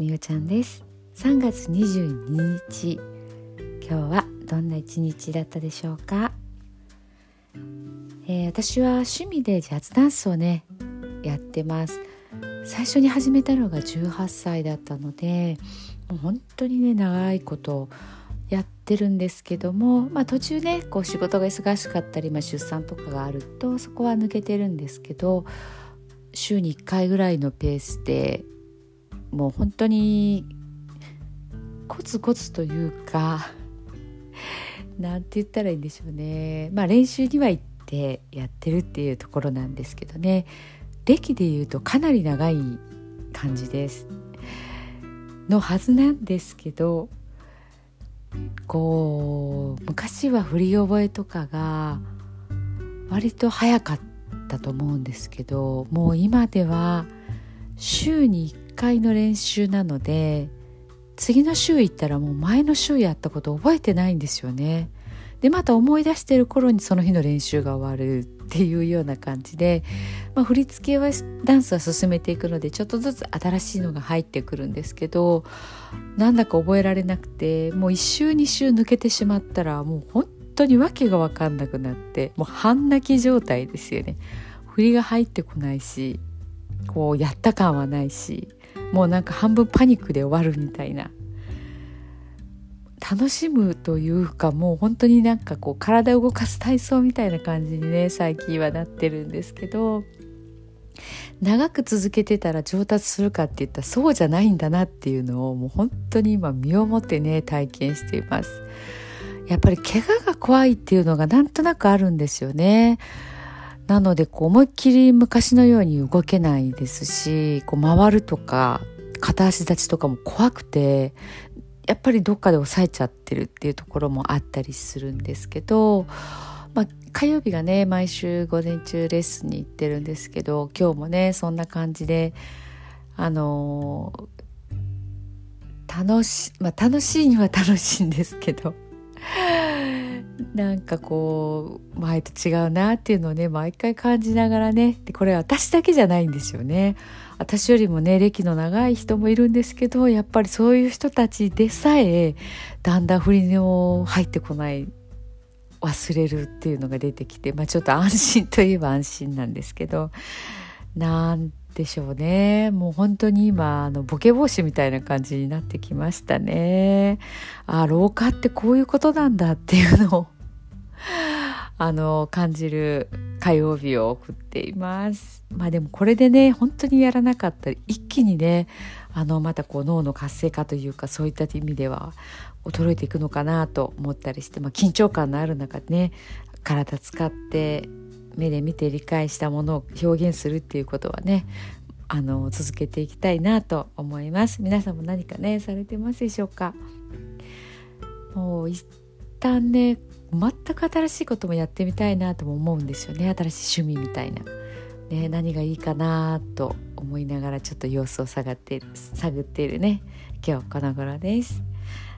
みおちゃんです。3月22日今日はどんな一日だったでしょうか、えー、私は趣味でジャズダンスをねやってます。最初に始めたのが18歳だったのでもう本当にね長いことやってるんですけども、まあ、途中ねこう仕事が忙しかったり、まあ、出産とかがあるとそこは抜けてるんですけど週に1回ぐらいのペースでもう本当にコツコツというかなんて言ったらいいんでしょうね。まあ練習には行ってやってるっていうところなんですけどね。歴で言うとかなり長い感じです。のはずなんですけどこう昔は振り覚えとかが割と早かったと思うんですけどもう今では週に1回の練習なので次の週行ったらもう前の週やったこと覚えてないんですよね。でまた思い出してる頃にその日の練習が終わるっていうような感じで、まあ、振り付けはダンスは進めていくのでちょっとずつ新しいのが入ってくるんですけどなんだか覚えられなくてもう1週2週抜けてしまったらもう本当に訳が分かんなくなってもう半泣き状態ですよね。振りが入ってこないしこうやった感はないしもうなんか半分パニックで終わるみたいな楽しむというかもう本当になんかこう体を動かす体操みたいな感じにね最近はなってるんですけど長く続けてたら上達するかって言ったらそうじゃないんだなっていうのをもう本当に今身をもってね体験しています。やっぱり怪我が怖いっていうのがなんとなくあるんですよね。なのでこう思いっきり昔のように動けないですしこう回るとか片足立ちとかも怖くてやっぱりどっかで抑えちゃってるっていうところもあったりするんですけど、まあ、火曜日がね毎週午前中レッスンに行ってるんですけど今日もねそんな感じであの楽しまあ楽しいには楽しいんですけどなんかこう前と違うなっていうのをね毎回感じながらねでこれ私だけじゃないんですよね。私よりもね歴の長い人もいるんですけどやっぱりそういう人たちでさえだんだん振りの入ってこない忘れるっていうのが出てきて、まあ、ちょっと安心といえば安心なんですけどなんでしょうね。もう本当に今あのボケ防止みたいな感じになってきましたね。あ老化ってこういうことなんだっていうのを あの感じる火曜日を送っています。まあでもこれでね本当にやらなかったら一気にねあのまたこう脳の活性化というかそういった意味では衰えていくのかなと思ったりして、まあ、緊張感のある中でね体使って目で見て理解したものを表現するっていうことはねあの続けていきたいなと思います。皆さんも何かねされてますでしょうか？もう一旦ね全く新しいこともやってみたいなとも思うんですよね。新しい趣味みたいな、ね、何がいいかなと思いながらちょっと様子を探っている探っているね。今日この頃です。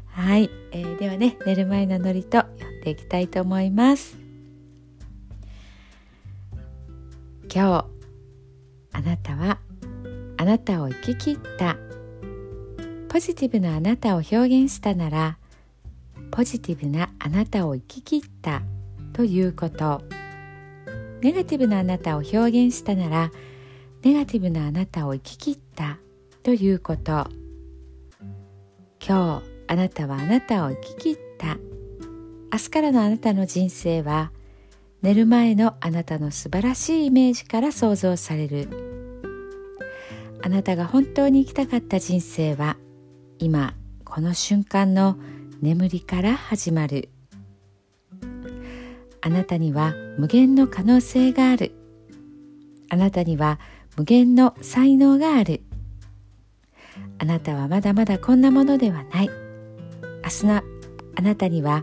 はい、えー、ではね寝る前のノリとやっていきたいと思います。今日。あなたはあなたを生き切った。ポジティブなあなたを表現したならポジティブなあなたを生き切った。ということ。ネガティブなあなたを表現したならネガティブなあなたを生き切った。ということ。今日あなたはあなたを生き切った。明日からのあなたの人生は寝る前のあなたの素晴らしいイメージから想像される。あなたが本当に生きたかった人生は今この瞬間の眠りから始まる。あなたには無限の可能性がある。あなたには無限の才能がある。あなたはまだまだこんなものではない。明日のあなたには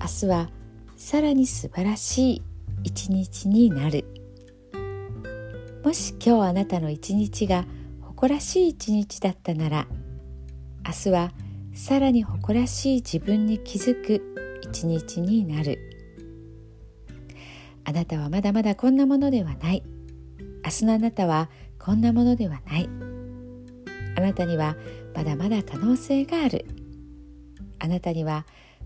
明日はさらに素晴らしい一日になる。もし今日あなたの一日が誇らしい一日だったなら明日はさらに誇らしい自分に気づく一日になる。あなたはまだまだこんなものではない。明日のあなたはこんなものではない。あなたにはまだまだ可能性がある。あなたには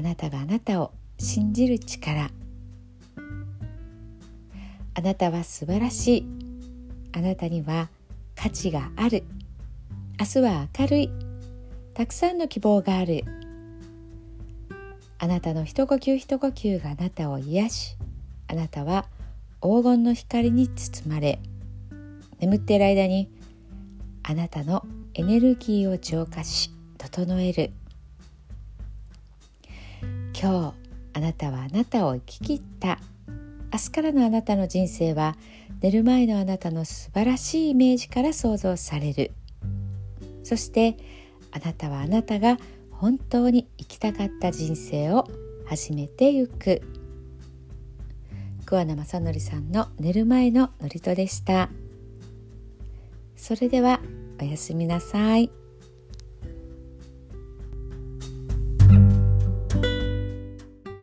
あなたがあなたを信じる力。あなたは素晴らしい。あなたには価値がある。明日は明るい。たくさんの希望がある。あなたの一呼吸一呼吸があなたを癒し。あなたは黄金の光に包まれ。眠っている間にあなたのエネルギーを浄化し整える。今日あなたはあなたを生き切った明日からのあなたの人生は寝る前のあなたの素晴らしいイメージから想像されるそしてあなたはあなたが本当に生きたかった人生を始めてゆく桑名正則さんの寝る前の祝詞でした。それではおやすみなさい。